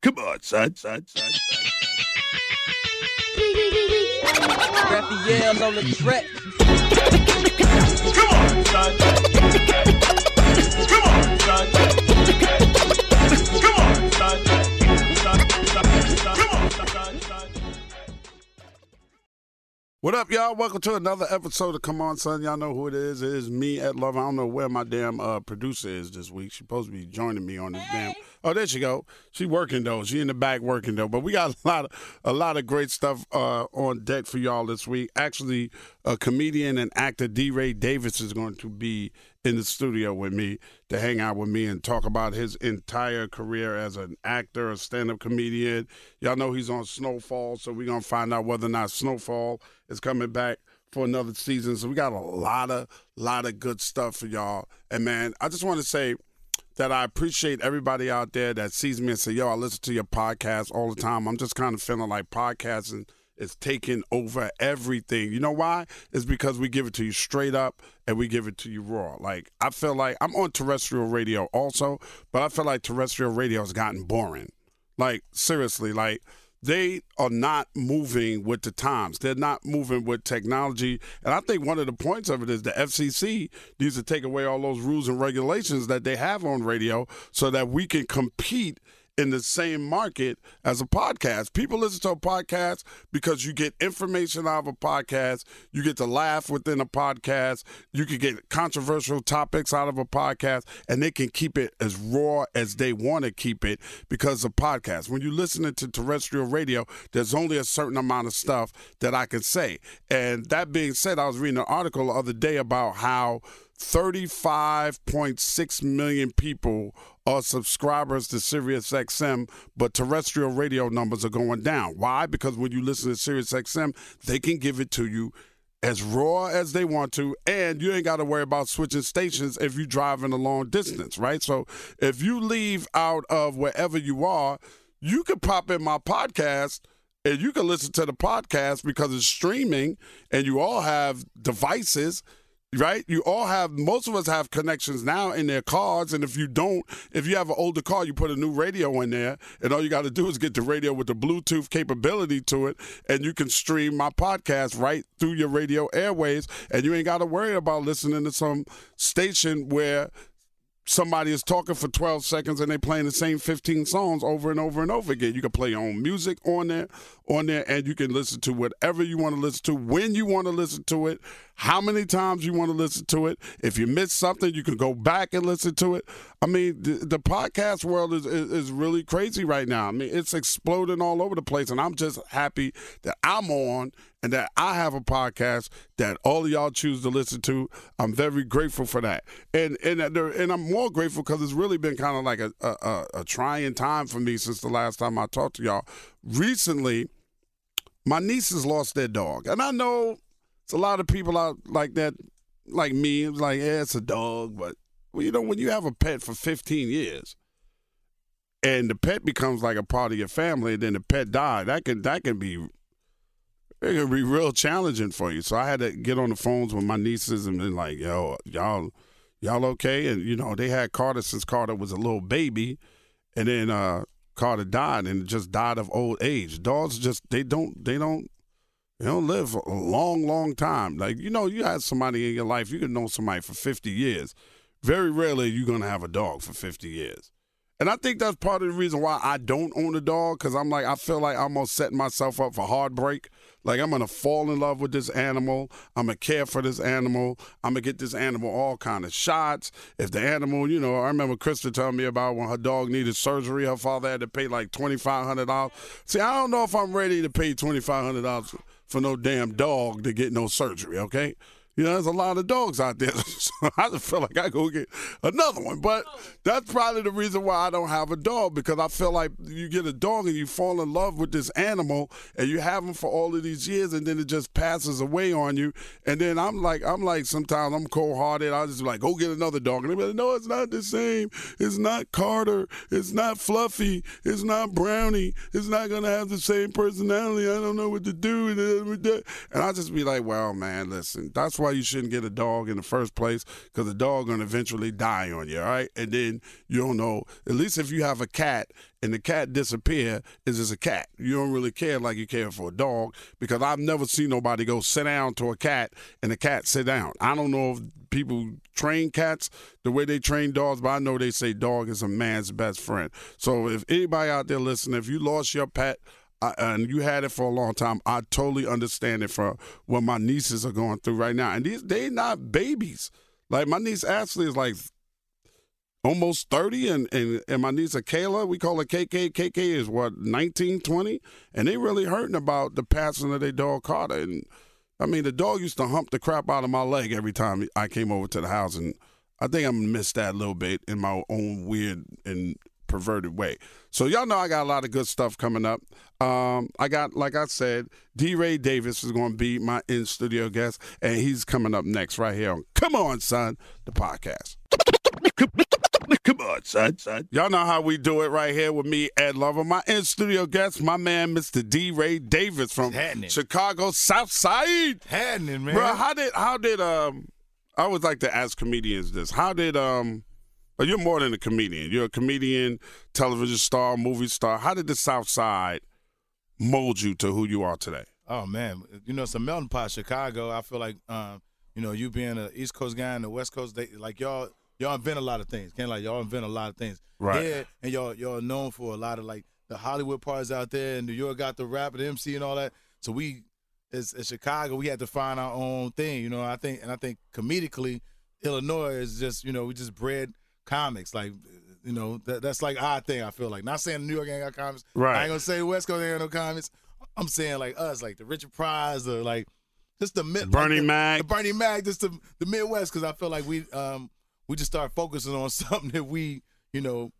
Come on, son, son, son, son. Raphael on the track. Come on, son. Come on, son. Come on. What up, y'all? Welcome to another episode of Come On, Son. Y'all know who it is. It is me at Love. I don't know where my damn uh, producer is this week. She's supposed to be joining me on this damn. Oh, there she go. She working though. She in the back working though. But we got a lot of a lot of great stuff uh, on deck for y'all this week. Actually, a comedian and actor DeRay Davis is going to be in the studio with me to hang out with me and talk about his entire career as an actor, a stand-up comedian. Y'all know he's on Snowfall, so we're gonna find out whether or not Snowfall is coming back for another season. So we got a lot of lot of good stuff for y'all. And man, I just want to say that I appreciate everybody out there that sees me and say, "Yo, I listen to your podcast all the time." I'm just kind of feeling like podcasting is taking over everything. You know why? It's because we give it to you straight up and we give it to you raw. Like I feel like I'm on terrestrial radio also, but I feel like terrestrial radio has gotten boring. Like seriously, like they are not moving with the times. They're not moving with technology. And I think one of the points of it is the FCC needs to take away all those rules and regulations that they have on radio so that we can compete in the same market as a podcast. People listen to a podcast because you get information out of a podcast, you get to laugh within a podcast, you can get controversial topics out of a podcast, and they can keep it as raw as they want to keep it because of podcast. When you listen to terrestrial radio, there's only a certain amount of stuff that I can say. And that being said, I was reading an article the other day about how 35.6 million people are subscribers to Sirius XM, but terrestrial radio numbers are going down. Why? Because when you listen to Sirius XM, they can give it to you as raw as they want to, and you ain't got to worry about switching stations if you're driving a long distance, right? So if you leave out of wherever you are, you could pop in my podcast and you can listen to the podcast because it's streaming and you all have devices right? You all have, most of us have connections now in their cars. And if you don't, if you have an older car, you put a new radio in there, and all you got to do is get the radio with the Bluetooth capability to it, and you can stream my podcast right through your radio airways, and you ain't got to worry about listening to some station where somebody is talking for 12 seconds and they playing the same 15 songs over and over and over again. You can play your own music on there, on there, and you can listen to whatever you want to listen to, when you want to listen to it, how many times you want to listen to it. If you miss something, you can go back and listen to it. I mean, the, the podcast world is, is, is really crazy right now. I mean, it's exploding all over the place, and I'm just happy that I'm on and that I have a podcast that all of y'all choose to listen to. I'm very grateful for that, and and and I'm more grateful because it's really been kind of like a, a a trying time for me since the last time I talked to y'all. Recently, my nieces lost their dog, and I know it's a lot of people out like that, like me. It's like, yeah, it's a dog, but well, you know, when you have a pet for 15 years. And the pet becomes like a part of your family, and then the pet died. That can that can be it can be real challenging for you. So I had to get on the phones with my nieces and then like, yo, y'all, y'all okay? And you know, they had Carter since Carter was a little baby, and then uh, Carter died and just died of old age. Dogs just they don't they don't they don't live a long, long time. Like you know, you had somebody in your life, you can know somebody for fifty years. Very rarely you're gonna have a dog for fifty years. And I think that's part of the reason why I don't own a dog, because I'm like, I feel like I'm almost setting myself up for heartbreak. Like I'm gonna fall in love with this animal. I'm gonna care for this animal. I'm gonna get this animal all kind of shots. If the animal, you know, I remember Krista telling me about when her dog needed surgery, her father had to pay like twenty five hundred dollars. See, I don't know if I'm ready to pay twenty five hundred dollars for no damn dog to get no surgery. Okay, You know, there's a lot of dogs out there. so I just feel like I go get another one. But that's probably the reason why I don't have a dog because I feel like you get a dog and you fall in love with this animal and you have them for all of these years and then it just passes away on you. And then I'm like, I'm like, sometimes I'm cold hearted. I just like, go get another dog. And they be like, no, it's not the same. It's not Carter. It's not Fluffy. It's not Brownie. It's not going to have the same personality. I don't know what to do. And I just be like, well, man, listen, that's why why you shouldn't get a dog in the first place because the dog gonna eventually die on you, all right? And then you don't know. At least if you have a cat and the cat disappear, is just a cat. You don't really care like you care for a dog because I've never seen nobody go sit down to a cat and the cat sit down. I don't know if people train cats the way they train dogs, but I know they say dog is a man's best friend. So if anybody out there listening, if you lost your pet, I, and you had it for a long time. I totally understand it for what my nieces are going through right now. And these they not babies. Like my niece Ashley is like almost 30 and, and, and my niece Kayla, we call her KK. KK is what, 19, 20? And they really hurting about the passing of their dog Carter. And I mean, the dog used to hump the crap out of my leg every time I came over to the house. And I think I'm miss that a little bit in my own weird and perverted way. So y'all know I got a lot of good stuff coming up. Um, I got, like I said, DeRay Davis is going to be my in studio guest, and he's coming up next right here on Come On Son, the podcast. Come on, son, son. Y'all know how we do it right here with me, Ed Lover. My in studio guest, my man, Mr. DeRay Davis from Chicago South Side. Happening, man. Bro, how did how did um I always like to ask comedians this. How did um but you're more than a comedian. You're a comedian, television star, movie star. How did the South Side mold you to who you are today? Oh man, you know it's a melting pot. Chicago. I feel like, um, you know, you being an East Coast guy and the West Coast, they like y'all. Y'all invent a lot of things. Can't like y'all invent a lot of things. Right. Yeah, and y'all y'all known for a lot of like the Hollywood parts out there, and New York got the rap and MC and all that. So we, as, as Chicago, we had to find our own thing. You know, I think, and I think comedically, Illinois is just you know we just bred comics. Like, you know, that, that's like odd thing. I feel like not saying New York ain't got comics. Right. I ain't gonna say West Coast ain't got no comics. I'm saying like us, like the Richard Pryor, or like just the mid, Bernie like the, Mac, the Bernie Mac, just the the Midwest. Because I feel like we um we just start focusing on something that we you know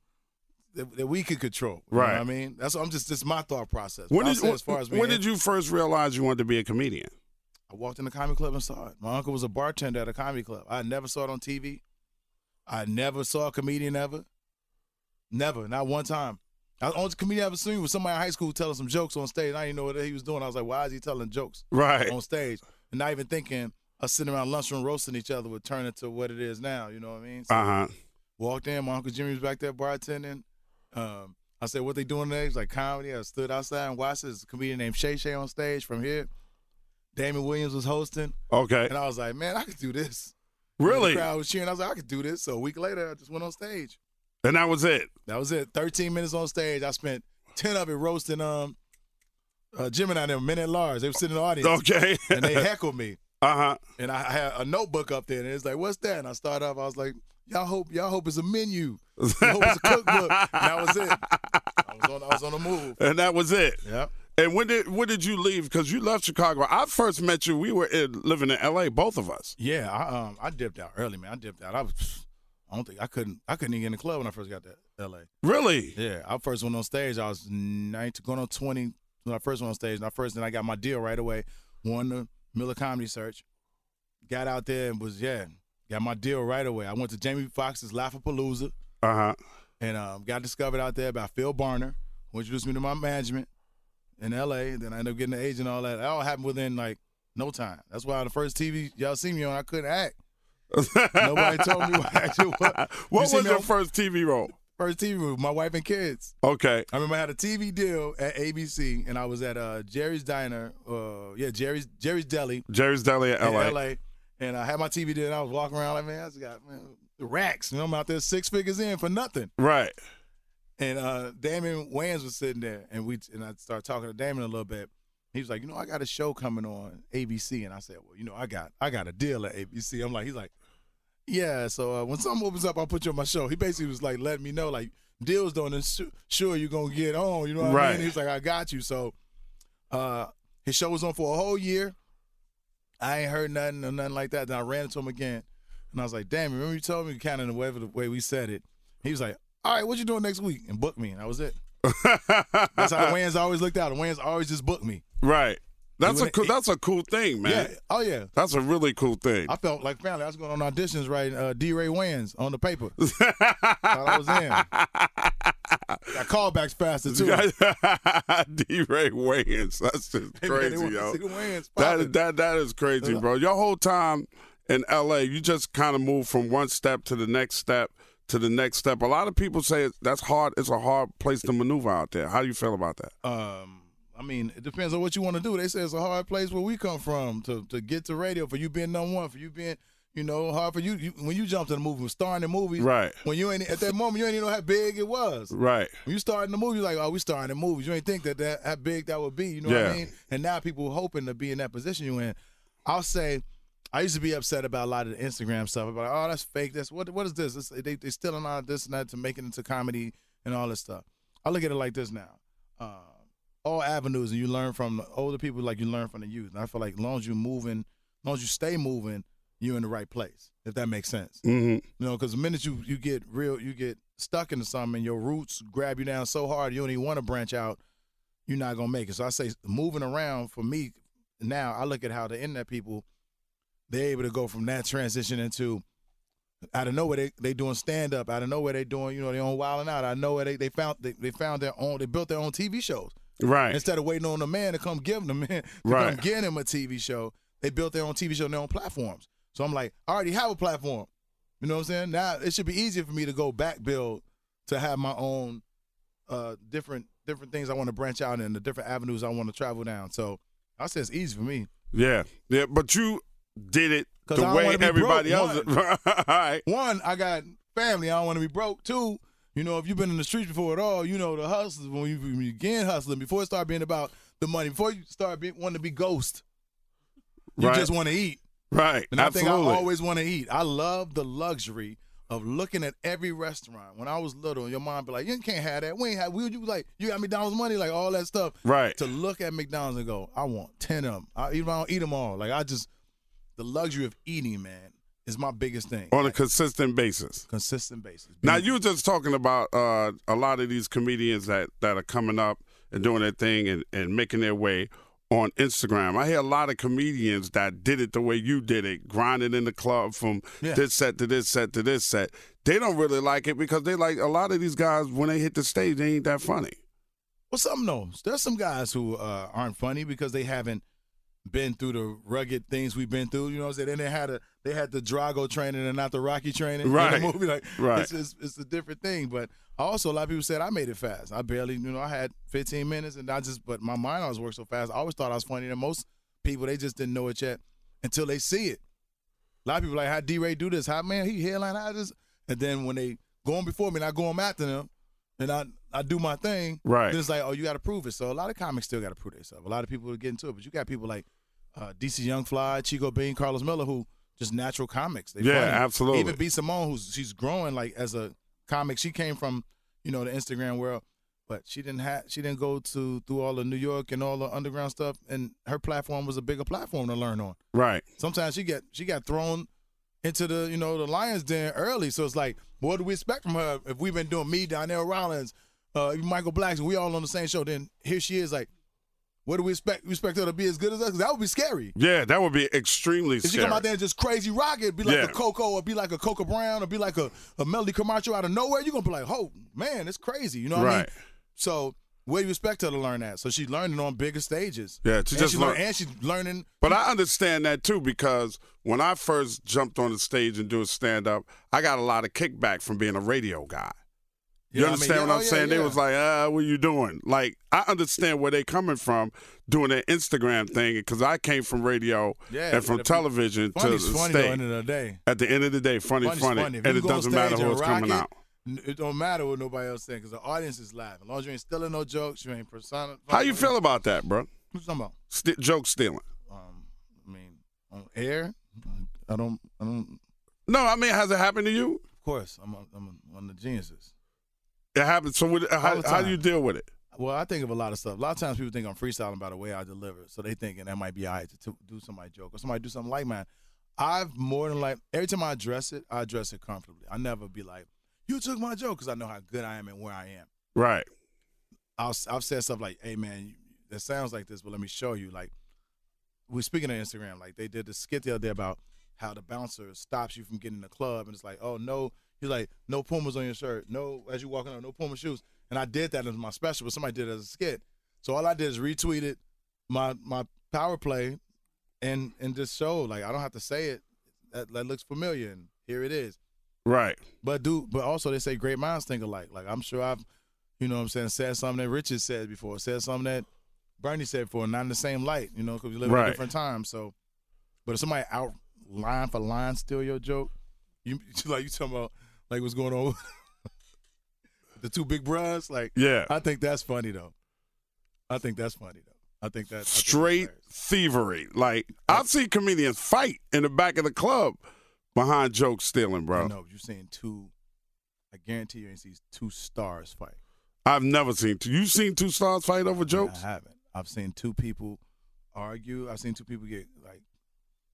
that, that we could control. right. I mean, that's what I'm just just my thought process. When did, as far as when did you first realize you wanted to be a comedian? I walked in the comedy club and saw it. My uncle was a bartender at a comedy club. I never saw it on TV. I never saw a comedian ever. Never, not one time. I, the only comedian I ever seen was somebody in high school telling some jokes on stage. I didn't know what he was doing. I was like, why is he telling jokes right on stage? And not even thinking us sitting around lunchroom roasting each other would turn into what it is now. You know what I mean? So uh huh. Walked in, my uncle Jimmy was back there bartending. Um, I said, "What they doing today?" He's like, "Comedy." I stood outside and watched this comedian named Shay Shay on stage from here. Damon Williams was hosting, Okay. and I was like, "Man, I could do this." Really? The crowd was cheering. I was like, I could do this. So a week later, I just went on stage. And that was it. That was it. 13 minutes on stage. I spent 10 of it roasting um uh, Gemini and them, men at large. They were sitting in the audience. Okay. and they heckled me. uh huh. And I had a notebook up there, and it's like, "What's that?" And I started off. I was like, "Y'all hope, y'all hope it's a menu. Y'all hope it's a cookbook." And that was it. I was on, I was on the move. And that was it. Yep. And when did when did you leave? Because you left Chicago. I first met you. We were in, living in L.A. Both of us. Yeah, I um I dipped out early, man. I dipped out. I was. I don't think I couldn't. I couldn't even get in the club when I first got to L.A. Really? Yeah, I first went on stage. I was 19, going on 20 when I first went on stage. And I first, then I got my deal right away. Won the Miller Comedy Search. Got out there and was, yeah, got my deal right away. I went to Jamie Foxx's Laffapalooza Uh huh. and um, got discovered out there by Phil Barner, who introduced me to my management in L.A. Then I ended up getting an agent and all that. That all happened within, like, no time. That's why on the first TV y'all see me on, I couldn't act. Nobody told me what actually what. What You was your on first TV role? first TV with my wife and kids. Okay. I remember I had a TV deal at ABC, and I was at uh, Jerry's Diner, uh, yeah, Jerry's Jerry's Deli Jerry's Deli in in L.A. LA, and I had my TV deal, and I was walking around like, man, I just got man, racks, you know, I'm out there six figures in for nothing. Right. And uh, Damon Wayans was sitting there, and we and I started talking to Damon a little bit. He was like, you know, I got a show coming on ABC, and I said, well, you know, I got I got a deal at ABC. I'm like, he's like, yeah. So uh, when something opens up, I'll put you on my show. He basically was like letting me know like deals don't ensure you're gonna get on. You know what I Right. mean? He was like, I got you. So uh, his show was on for a whole year. I ain't heard nothing or nothing like that. Then I ran into him again, and I was like, "Damn, remember you told me kind of the way the way we said it." He was like, "All right, what you doing next week?" And book me, and that was it. That's how Wayans always looked out. Wayans always just booked me. Right. That's a cool, it- that's a cool thing, man. Yeah. Oh yeah. That's a really cool thing. I felt like family. I was going on auditions writing uh, DeRay Wayans on the paper. Thought I was in. Got callbacks faster too. DeRay Wayans. That's just man, crazy, yo. that that is crazy, bro. Your whole time in LA, you just kind of move from one step to the next step to the next step. A lot of people say that's hard. It's a hard place to maneuver out there. How do you feel about that? Um, I mean, it depends on what you want to do. They say it's a hard place where we come from to to get to radio for you being number one, for you being, you know, hard for you, you when you jumped in the movie, starring in movies. Right. When you ain't at that moment, you ain't even know how big it was. Right. When you start in the movie, you're like, oh, we starting the movies. You ain't think that, that how big that would be. You know what I mean? And now people hoping to be in that position you in. I'll say, I used to be upset about a lot of the Instagram stuff. About oh, that's fake. That's what what is this? It's, they they stealing all this and that to make it into comedy and all this stuff. I look at it like this now. Um, all avenues, and you learn from the older people like you learn from the youth. And I feel like as long as you're moving, as long as you stay moving, you're in the right place. If that makes sense. hmm You know, because the minute you you get real, you get stuck into something, and your roots grab you down so hard, you don't even want to branch out. You're not gonna make it. So I say moving around for me now. I look at how the internet people they're able to go from that transition into out of nowhere they they doing stand up. Out of nowhere they doing you know they own wilding out. I know where they they found they, they found their own they built their own TV shows Right. instead of waiting on a man to come give them man to Right. come get him a TV show. They built their own TV show, and their own platforms. So I'm like, I already have a platform. You know what I'm saying? Now it should be easier for me to go back build to have my own uh, different different things I want to branch out in, the different avenues I want to travel down. So I say it's easy for me. Yeah. Yeah. But you did it the way everybody else. All right. One, I got family. I don't want to be broke. Two, you know, if you've been in the streets before at all, you know the hustlers when you, begin hustling before it start being about the money, before you start being, wanting to be ghost, you Right. just want to eat. Right. And I think I always want to eat. I love the luxury of looking at every restaurant. When I was little, your mom be like, "You can't have that. We ain't have. We you like you got McDonald's money, like all that stuff." Right. To look at McDonald's and go, "I want ten of them. I even I don't eat them all. Like I just the luxury of eating, man, is my biggest thing. on a consistent basis. consistent basis. Now you were just talking about uh, a lot of these comedians that, that are coming up and doing their thing and, and making their way on Instagram. I hear a lot of comedians that did it the way you did it, grinding in the club from Yeah. this set to this set to this set. They don't really like it because they like a lot of these guys when they hit the stage, they ain't that funny. Well, some knows. There's some guys who uh, aren't funny because they haven't been through the rugged things we've been through. You know what I'm saying? Then they had a they had the Drago training and not the Rocky training. Right. In the movie, like Right. it's, it's it's a different thing. But also a lot of people said I made it fast. I barely, you know, I had 15 minutes and I just but my mind always worked so fast. I always thought I was funnier than most people. They just didn't know it yet until they see it. A lot of people like how DeRay do this. How man he headline how this and then when they go on before me and I go on after them and I I do my thing. Right. Then it's like, oh, you got to prove it. So a lot of comics still got to prove themselves. A lot of people are getting to it, but you got people like uh, DC Young Fly, Chico Bean, Carlos Miller, who just natural comics. They Yeah, funny. absolutely. Even B Simone, who's she's growing like as a comic. She came from you know the Instagram world, but she didn't have she didn't go to through all the New York and all the underground stuff. And her platform was a bigger platform to learn on. Right. Sometimes she get she got thrown into the you know the lions den early. So it's like, what do we expect from her if we've been doing me, Donnell Rawlings, uh, Michael Blackson, we all on the same show? Then here she is, like, what do we expect? We expect her to be as good as us? 'Cause that would be scary. Yeah, that would be extremely If she come out there and just crazy rock it, be like Yeah. a Coco or be like a Cocoa Brown or be like a, a Melanie Comarcho out of nowhere, you're gonna be like, oh man, it's crazy. You know what I mean? Right. So where do you expect her to learn that? So she's learning on bigger stages. Yeah, to and just she learn, learn- and she's learning But I understand that too because when I first jumped on the stage and doing stand up, I got a lot of kickback from being a radio guy. You, know what I mean? understand Yeah, what oh, I'm yeah, saying? They was like, uh, what you doing? Like, I understand where they coming from doing their Instagram thing because I came from radio and from television to the funny though, stage. end of the day. At the end of the day, funny, Funny's funny, funny. And it doesn't matter who's coming out. It don't matter what nobody else saying because the audience is laughing. As long as you ain't stealing no jokes, you ain't persona. How you feel about that, bro? Who's talking about? St- joke stealing. Um, I mean, on air, I don't, I don't. No, I mean, has it happened to you? Of course, I'm, a, I'm a, one of the geniuses. It happens. So, what, how, how do you deal with it? well, I think of a lot of stuff. A lot of times people think I'm freestyling by the way I deliver, so they thinking that might be all right to, to do somebody joke or somebody do something like mine. I've more than like every time I address it, I address it comfortably. I never be like, "You took my joke," because I know how good I am and where I am. Right. I'll I've said stuff like, "Hey man, that sounds like this, but let me show you." Like we're speaking on Instagram, like they did the skit the other day about how the bouncer stops you from getting in the club, and it's like, "Oh no," he's like, "No Pumas on your shirt, no as you walking out, no Puma shoes." And I did that as my special, but somebody did it as a skit. So all I did is retweeted my my power play, and and just show like I don't have to say it. That, that looks familiar, and here it is. Right. But do but also they say great minds think alike. Like I'm sure I've, you know, what I'm saying said something that Richard said before, said something that Bernie said before, not in the same light, you know, because we live in a different time. So, but if somebody out line for line steal your joke, you like you talking about like what's going on with the two big bras, like Yeah. I think that's funny though. I think that's funny though. I think think that's Straight hilarious. thievery. Like I've seen comedians fight in the back of the club behind joke stealing, bro. No, you're seeing two. I guarantee you ain't seen two stars fight. I've never seen two. You've seen two stars fight over jokes? I haven't. I've seen two people argue. I've seen two people get like,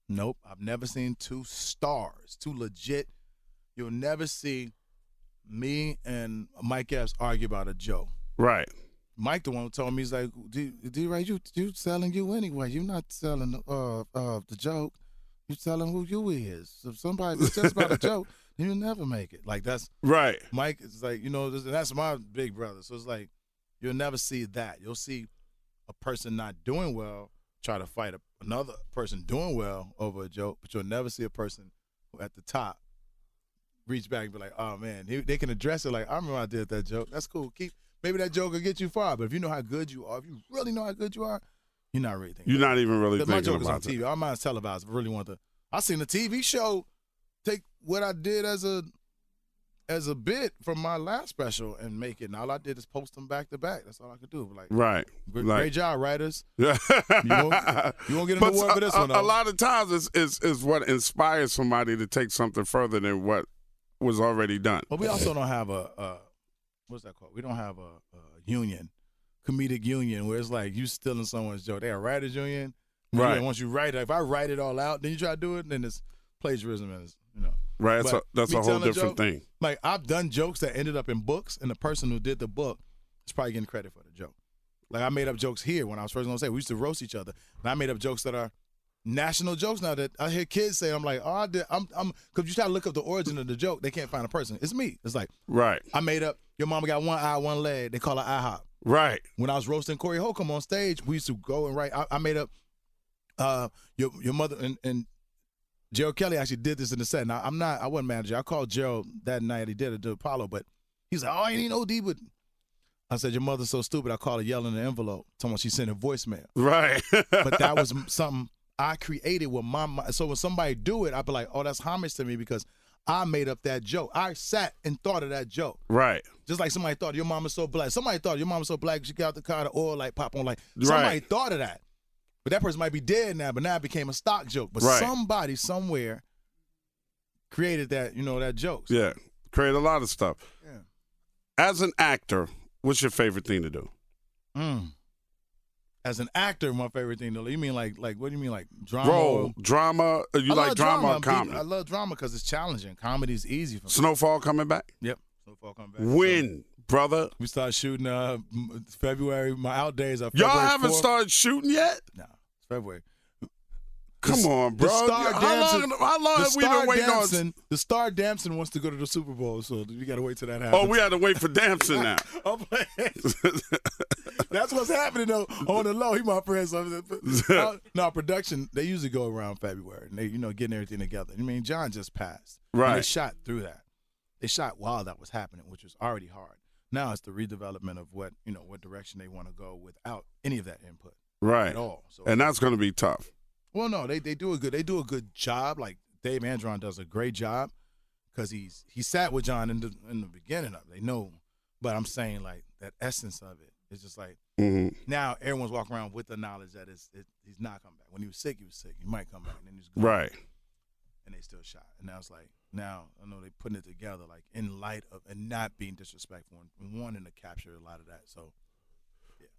nope. I've never seen two stars, two legit. You'll never see me and Mike Epps argue about a joke. Right. Mike, the one who told me, he's like, D, DeRay, you you selling you anyway. You're not selling uh uh the joke. You're telling who you is. If somebody it's just about a joke, you'll never make it. Like that's Right. Mike is like, you know, that's my big brother. So it's like, you'll never see that. You'll see a person not doing well try to fight a, another person doing well over a joke, but you'll never see a person at the top reach back and be like, oh man, he, they can address it like, I remember I did that joke. That's cool. Keep maybe that joke will get you far, but if you know how good you are, if you really know how good you are, you're not really thinking. You're not even really Because my thinking joke is on about that. TV. Our mine's televised. I really want to. I seen the TV show take what I did as a as a bit from my last special and make it. And all I did is post them back to back. That's all I could do. Like, Right. great, Like- great job, writers. You won't, you won't get an award for this a, one. a, Though. a lot of times it's, it's, it's what inspires somebody to take something further than what was already done. But we also don't have a, a what's that called? We don't have a, a union, comedic union, where it's like you stealing someone's joke. They a writers union, Right. Once you write it, if I write it all out, then you try to do it, then it's plagiarism, and it's you know. Right. That's, a, that's a whole different joke, thing. Like I've done jokes that ended up in books, and the person who did the book is probably getting credit for the joke. Like I made up jokes here when I was first gonna say we used to roast each other, and I made up jokes that are national jokes now that I hear kids say. I'm like, oh, I did. I'm, I'm, because you try to look up the origin of the joke, they can't find a person. It's me. It's like Right. I made up. Your mama got one eye, one leg. They call her IHOP. Right. When I was roasting Corey Holcomb on stage, we used to go and write. I, I made up. Uh, your your mother and, and Gerald Kelly actually did this in the set. Now I'm not. I wasn't manager. I called Gerald that night. He did it to Apollo, but he's like, "Oh, I ain't OD." But I said, "Your mother's so stupid." I called her yelling in the envelope. Someone she sent a voicemail. Right. But that was something I created with my mind. So when somebody do it, I'd be like, "Oh, that's homage to me because I made up that joke. I sat and thought of that joke." right. Just like somebody thought your mama's so black. Somebody thought your mama's so black she got out the car, the oil light pop on. Like somebody Right. thought of that. But that person might be dead now, but now it became a stock joke. But Right. somebody somewhere created that, you know, that joke. Yeah. Create a lot of stuff. Yeah. As an actor, what's your favorite thing to do? Mm. As an actor, my favorite thing to You mean like like what do you mean like drama? Role, drama. uh, You I like drama, or I'm comedy? I love drama because it's challenging. Comedy is easy for me. Snowfall coming back? Yep. Snowfall coming back. When, brother? we start shooting uh February. My out days are Y'all haven't 4th. started shooting yet? No, it's February. Come The- on, bro. the Star how Dancing- long, how long the have we been waiting on? The Star Damson wants to go to the Super Bowl, so we got to wait till that happens. Oh, we had to wait for Damson now. Playing. That's what's happening though. On the low, he my friend. So, uh, no, production they usually go around February, and they you know getting everything together. I mean, John just passed. And they shot through that. They shot while that was happening, which was already hard. Now it's the redevelopment of what you know what direction they want to go without any of that input right. at all. So And that's going to be tough. Well, no, they they do a good they do a good job. Like Dave Andron does a great job because he's he sat with John in the in the beginning of it. They know, but I'm saying like that essence of it is just like hmm now everyone's walking around with the knowledge that it's, it, he's not coming back. When he was sick, he was sick. He might come back, and then he's gone. Right. And they still shot, and now it's like now I know they're putting it together like in light of and not being disrespectful and wanting to capture a lot of that. So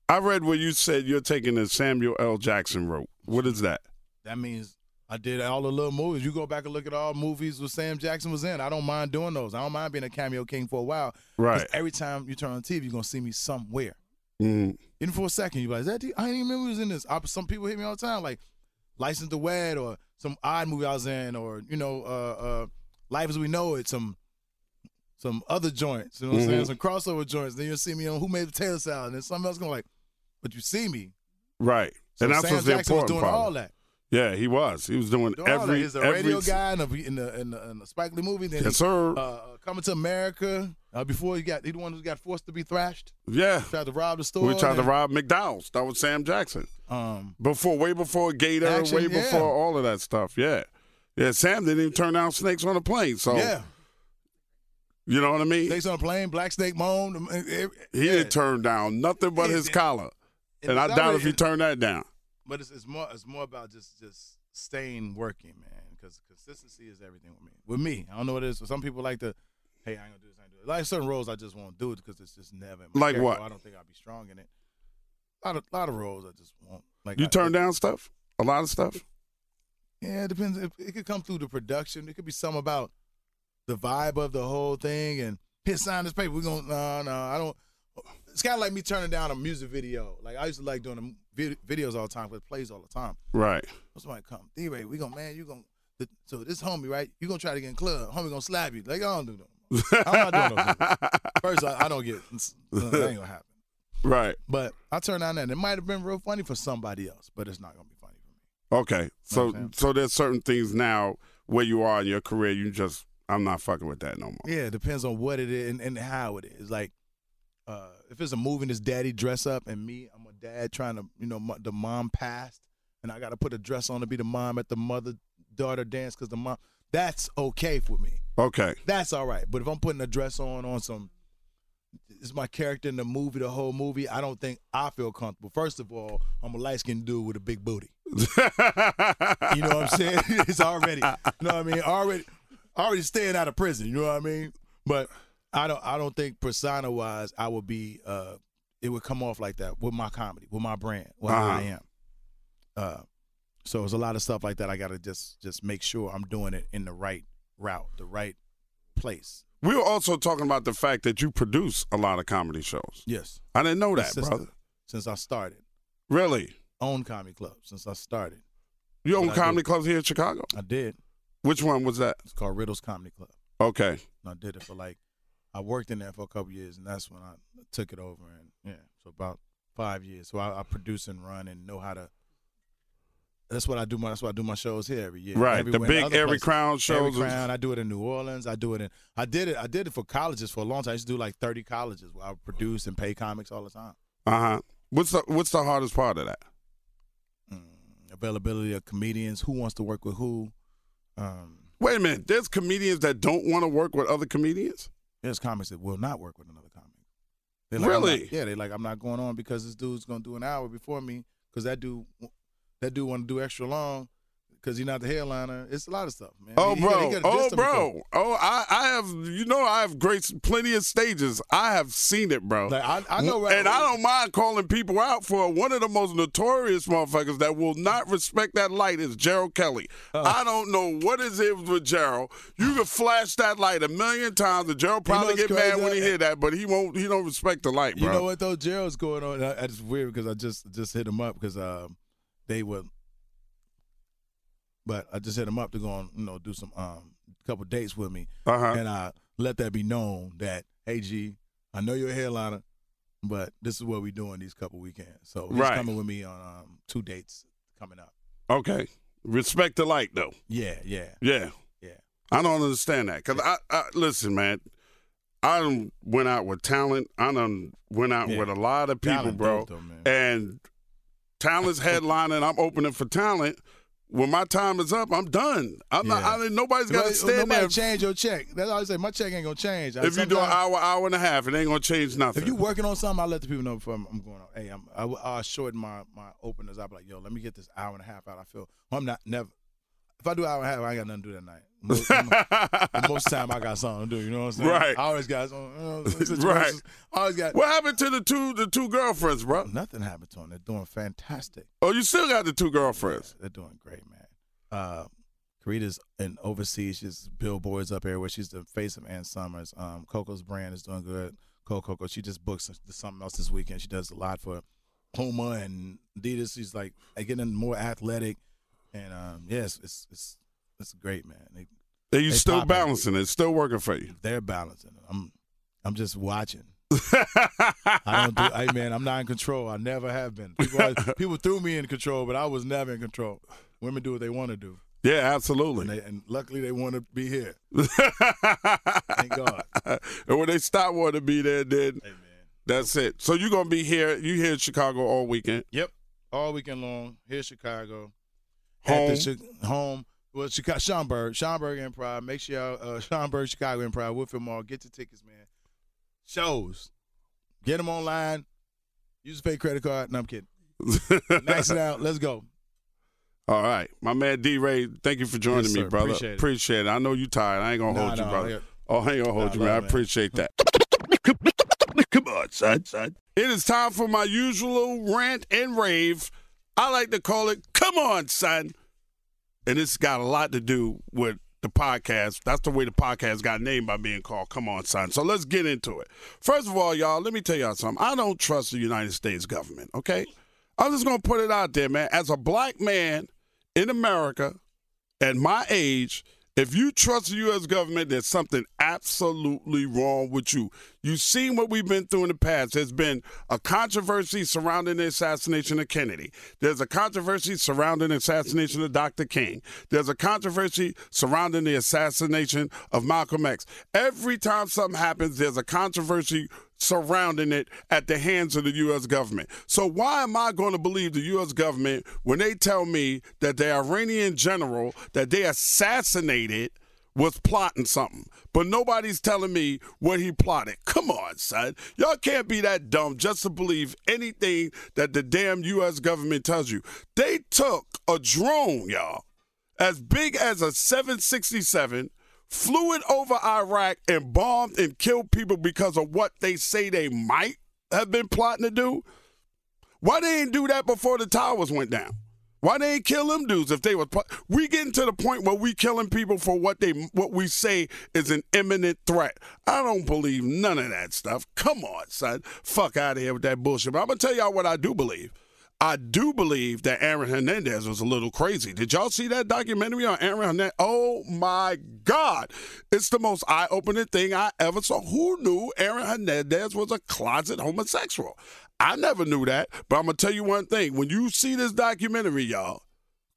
I read where you said you're taking the Samuel L. Jackson route. What is that? That means I did all the little movies. You go back and look at all movies where Sam Jackson was in. I don't mind doing those. I don't mind being a cameo king for a while. Right. Every time you turn on TV, you're gonna see me somewhere. Mm. Even for a second, you're like, "Is that D? I didn't even remember was in this. I, some people hit me all the time, like License to Wed or some odd movie I was in, or you know, uh, uh, Life as We Know It, some some other joints. You know what I'm saying? Mhm. Some crossover joints. Then you'll see me on Who Made the Taylor Salad, and then something else going like, but you see me. Right. So and that's Sam what's Jackson was doing all that. Yeah, he was. He was doing Doing all that. every He's a every radio guy in the in the, in the, in the Spike Lee movie. Then Yes, he, sir. uh, uh, coming to America. Uh, before he got, he the one who got forced to be thrashed. yeah. Tried to rob the store. We tried to and, rob McDonald's. That was Sam Jackson. Um, Before, way before Gator, Action, way yeah. before all of that stuff. Yeah. Yeah, Sam didn't even turn down snakes on a plane. So, yeah, you know what I mean? snakes on a plane, Black Snake Moan. um, eh, eh, he yeah. didn't turn down nothing but his collar. And, I doubt already- if he turned that down. But it's, it's more it's more about just just staying working, man. Because consistency is everything with me. With me, I don't know what it is. Some people like to, hey, I ain't gonna do this. I ain't do it. Like certain roles, I just won't do it because it's just never. Like character. what? I don't think I'll be strong in it. A lot of lot of roles, I just won't. Like You I- turned down stuff? A lot of stuff? Yeah, it depends. It, it could come through the production. It could be something about the vibe of the whole thing. And hit sign this paper. We're going, no, no, I don't. It's kind of like me turning down a music video. Like, I used to like doing the vid- videos all the time because it plays all the time. Right. Somebody come, DeRay, we gonna, man, you gonna, so this homie, right? You gonna try to get in club. Homie gonna slap you. Like, I don't do that. I'm not doing those. First, I, I don't get, that ain't gonna happen. right. But I turned down that. It might have been real funny for somebody else, but it's not gonna be funny for me. Okay. So what I'm so there's certain things now where you are in your career, you just I'm not fucking with that no more. Yeah, it depends on what it is and, and how it is. Like, uh, if it's a movie and it's daddy dress up and me, I'm a dad trying to, you know, the mom passed and I got to put a dress on to be the mom at the mother daughter dance because the mom, that's okay for me. Okay. That's all right. But if I'm putting a dress on on some, is my character in the movie, the whole movie, I don't think I feel comfortable. First of all, I'm a light skinned dude with a big booty. You know what I'm saying? it's already, you know what I mean? Already, already staying out of prison. You know what I mean? But I don't, I don't think persona wise, I would be, uh, it would come off like that with my comedy, with my brand, with I Uh-huh. am. Uh, so there's a lot of stuff like that. I got to just, just make sure I'm doing it in the right route, the right place. we were also talking about the fact that you produce a lot of comedy shows. Yes, I didn't know that, brother. Since I started, Really? own comedy club. Since I started, You own comedy clubs here in Chicago? I did. Which one was that? It's called Riddles Comedy Club. Okay. And I did it for like, I worked in there for a couple years, and that's when I took it over. And yeah, so about five years. So I, I produce and run and know how to. That's what I do. My that's why I do my shows here every year. right. The Everywhere in big Every places. Crown Every shows. Crown. I do it in New Orleans. I do it in. I did it. I did it for colleges for a long time. I used to do like thirty colleges where I would produce and pay comics all the time. Uh huh. What's the What's the hardest part of that? Mm, availability of comedians. Who wants to work with who? Um, Wait a minute. There's comedians that don't want to work with other comedians. There's comics that will not work with another comic. They're like, Really? not- yeah, they like I'm not going on because this dude's gonna do an hour before me because that dude that dude want to do extra long because you're not the headliner. It's a lot of stuff, man. Oh, He- he bro. gotta Oh, before. bro. Oh, I, I have, you know, I have great, plenty of stages. I have seen it, bro. Like I, I know, right? and I don't mind calling people out for one of the most notorious motherfuckers that will not respect that light is Gerald Kelly. Uh. I don't know what is it with Gerald. You can flash that light a million times, and Gerald You know probably get mad when he hear that, but he won't. He don't respect the light, bro. You know what though? Gerald's going on. It's weird because I just just hit him up because um, they were, but I just hit him up to go on, you know, do some um couple dates with me, Uh huh. and I let that be known that hey G, I know you're a headliner, but this is what we're doing these couple weekends. So he's Right. coming with me on um, two dates coming up. Okay. Respect the light, though. Yeah, yeah, Yeah. yeah. I don't understand that because I, I listen, man. I done went out with talent. I done went out Yeah. with a lot of people, Talent bro. though, and talent's headlining. I'm opening for talent. When my time is up, I'm done. I'm not. Yeah. I, nobody's got to stand nobody there. change your check. That's all I say. My check ain't gonna change. If you do an hour, hour and a half, it ain't gonna change nothing. If you working on something, I let the people know before I'm, I'm going on. Hey, I'm, I, will- I'll shorten my my openers. I'll be like, yo, let me get this hour and a half out. I feel I'm not never. If I do hour and a half, I ain't got nothing to do that night. Most, most time I got something to do. You know what I'm saying? Right. I always got some. You know. Right. I always got. what happened to the two the two girlfriends, bro? Nothing happened to them. They're doing fantastic. Oh, you still got the two girlfriends. They're doing great, man. Uh, Karita's in overseas. She's billboards up everywhere. She's the face of Ann Summers. Um, Coco's brand is doing good. Coco Coco. She just books something else this weekend. She does a lot for Puma and Adidas. She's like getting more athletic, and um, yes, it's it's it's great, man. They Are you still balancing it? It's still working for you? they're balancing. it. I'm I'm just watching. I don't do. Hey man, I'm not in control. I never have been. People, people threw me in control, but I was never in control. Women do what they want to do, yeah, and, absolutely. they, and luckily they want to be here. Thank God. and when they stop wanting to be there, then Hey that's it. So you're gonna be here. You here in Chicago all weekend. Yep. All weekend long. Here, in Chicago. Home. At the home. Well, Chicago, Schaumburg, Schaumburg Improv. Make sure y'all, uh, Schaumburg, Chicago Improv, Woodfield Mall. Get your tickets, man. Shows. Get them online. Use a fake credit card. No, I'm kidding. Max it out. Let's go. All right, my man DeRay. Thank you for joining Yes, me, sir. brother. Appreciate it. I know you tired. I ain't gonna Nah, hold you, nah, brother. yeah. Oh, I ain't gonna hold Nah, you, man. I appreciate that. Come on, son, son. It is time for my usual rant and rave. I like to call it "Come on, son," and it's got a lot to do with the podcast. That's the way the podcast got named by being called "Come on, son." So let's get into it. First of all, y'all, let me tell y'all something. I don't trust the United States government. Okay, I'm just gonna put it out there, man. As a black man in America at my age, if you trust the U.S. government, there's something absolutely wrong with you. You've seen what we've been through in the past. There's been a controversy surrounding the assassination of Kennedy. There's a controversy surrounding the assassination of Dr. King. There's a controversy surrounding the assassination of Malcolm X. Every time something happens, there's a controversy surrounding it at the hands of the U.S. government. So why am I going to believe the U.S. government when they tell me that the Iranian general that they assassinated was plotting something, but nobody's telling me what he plotted? Come on, son. Y'all can't be that dumb just to believe anything that the damn U.S. government tells you. They took a drone, y'all, as big as a 767 flew it over Iraq and bombed and killed people because of what they say they might have been plotting to do? Why they ain't do that before the towers went down? Why they ain't kill them dudes if they was? pl- We getting to the point where we killing people for what they what we say is an imminent threat. I don't believe none of that stuff. Come on, son. Fuck out of here with that bullshit. But I'm gonna tell y'all what I do believe. I do believe that Aaron Hernandez was a little crazy. Did y'all see that documentary on Aaron Hernandez? Oh my God. It's the most eye opening thing I ever saw. Who knew Aaron Hernandez was a closet homosexual? I never knew that. But I'm going to tell you one thing. When you see this documentary, y'all,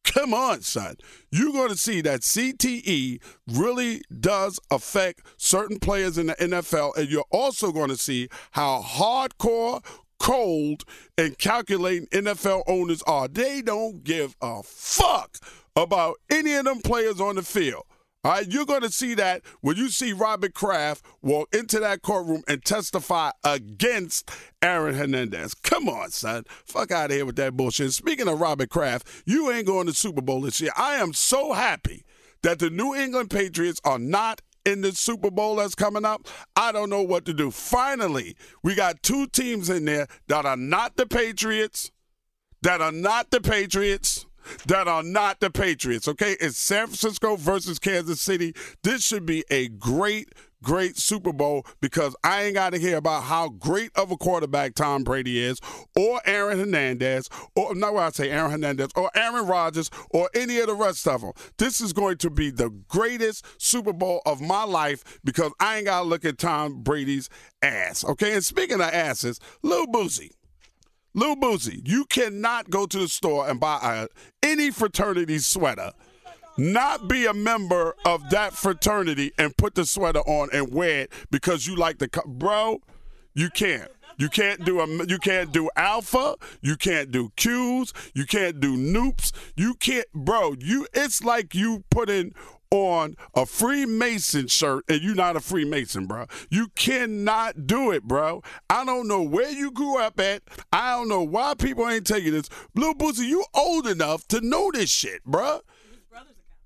Come on, son. You're going to see that CTE really does affect certain players in the NFL, and you're also going to see how hardcore, cold, and calculating NFL owners are. They don't give a fuck about any of them players on the field. All right, you're going to see that when you see Robert Kraft walk into that courtroom and testify against Aaron Hernandez. Come on, son. Fuck out of here with that bullshit. Speaking of Robert Kraft, you ain't going to Super Bowl this year. I am so happy that the New England Patriots are not in the Super Bowl that's coming up. I don't know what to do. Finally, we got two teams in there that are not the Patriots, that are not the Patriots that are not the Patriots, okay? It's San Francisco versus Kansas City. This should be a great, great Super Bowl because I ain't got to hear about how great of a quarterback Tom Brady is, or Aaron Hernandez, or not what I say, Aaron Hernandez, or Aaron Rodgers, or any of the rest of them. This is going to be the greatest Super Bowl of my life because I ain't got to look at Tom Brady's ass, okay? And speaking of asses, Lil Boosie. Lil Boosie, you cannot go to the store and buy a, any fraternity sweater, not be a member of that fraternity, and put the sweater on and wear it because you like the co- bro. You can't. You can't do a. You can't do alpha. You can't do Qs. You can't do Nupes. You can't, bro. You. It's like you putting on a Freemason shirt and you're not a Freemason, bro. You cannot do it, bro. I don't know where you grew up at. I don't know why people ain't taking this. Blue Boosie, you old enough to know this shit, bro.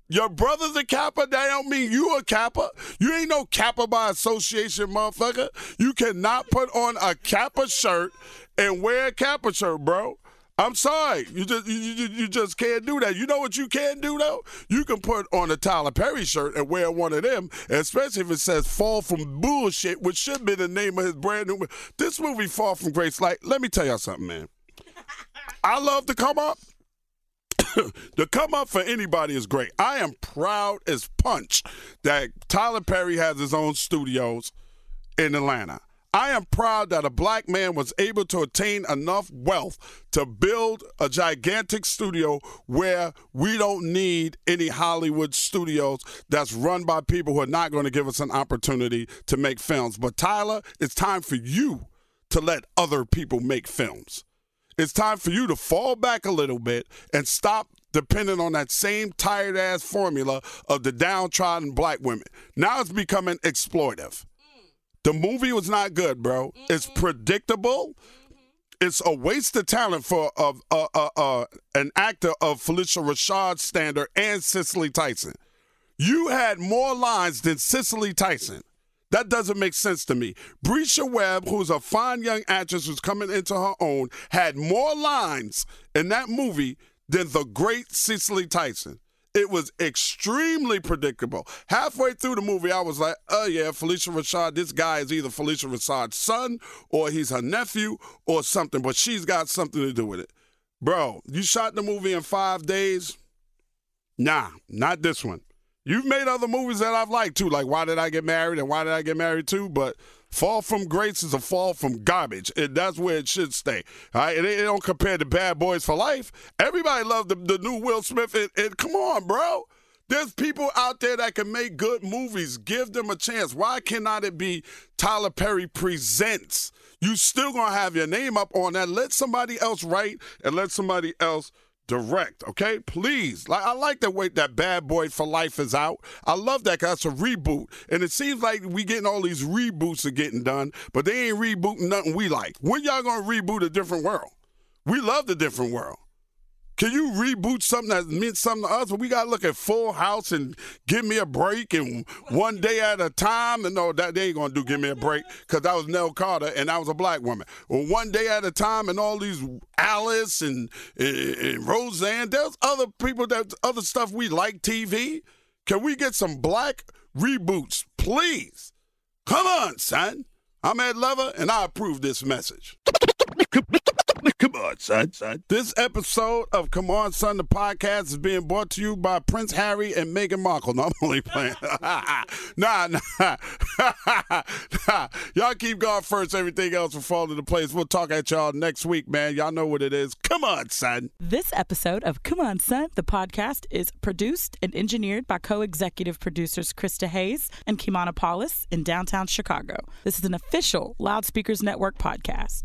Your brother's a Kappa, that don't mean you a Kappa. You ain't no Kappa by association, motherfucker. You cannot put on a Kappa shirt and wear a Kappa shirt, bro. I'm sorry. You just you, you, you just can't do that. You know what you can do though? You can put on a Tyler Perry shirt and wear one of them, especially if it says "Fall from Bullshit," which should be the name of his brand new. This movie, "Fall from Grace." Like, let me tell y'all something, man. I love to come up. the come up for anybody is great. I am proud as punch that Tyler Perry has his own studios in Atlanta. I am proud that a black man was able to attain enough wealth to build a gigantic studio where we don't need any Hollywood studios that's run by people who are not going to give us an opportunity to make films. But Tyler, it's time for you to let other people make films. It's time for you to fall back a little bit and stop depending on that same tired ass formula of the downtrodden black women. Now it's becoming exploitive. The movie was not good, bro. It's predictable. It's a waste of talent for uh, uh, uh, uh, an actor of Phylicia Rashad standard and Cicely Tyson. You had more lines than Cicely Tyson. That doesn't make sense to me. Bresha Webb, who's a fine young actress who's coming into her own, had more lines in that movie than the great Cicely Tyson. It was extremely predictable. Halfway through the movie, I was like, oh, yeah, Phylicia Rashad, this guy is either Phylicia Rashad's son or he's her nephew or something, but she's got something to do with it. Bro, you shot the movie in five days? Nah, not this one. You've made other movies that I've liked too, like Why Did I Get Married and Why Did I Get Married Too, but Fall from Grace is a fall from garbage. And that's where it should stay. All right? It, it don't compare to Bad Boys for Life. Everybody loved the, the new Will Smith. And, and come on, bro. There's people out there that can make good movies. Give them a chance. Why cannot it be Tyler Perry Presents? You still gonna have your name up on that. Let somebody else write and let somebody else direct, okay? Please. Like I like the way that Bad Boy for Life is out. I love that because it's a reboot. And it seems like we getting all these reboots are getting done, but they ain't rebooting nothing we like. When y'all gonna reboot a different world? We love the different world. Can you reboot something that meant something to us? But we gotta look at Full House and Give Me a Break and One Day at a Time. And no, that they ain't gonna do Give Me a Break because that was Nell Carter and I was a black woman. Well, One Day at a Time and all these Alice and, and, and Roseanne. There's other people that other stuff we like TV. Can we get some black reboots, please? Come on, son. I'm Ed Lover, and I approve this message. Come on, son, son. This episode of Come On, Son, the podcast is being brought to you by Prince Harry and Meghan Markle. No, I'm only playing. nah, nah. nah. Y'all keep going first. Everything else will fall into place. We'll talk at y'all next week, man. Y'all know what it is. Come on, son. This episode of Come On, Son, the podcast is produced and engineered by co executive producers Krista Hayes and Kimana Paulus in downtown Chicago. This is an official Loudspeakers Network podcast.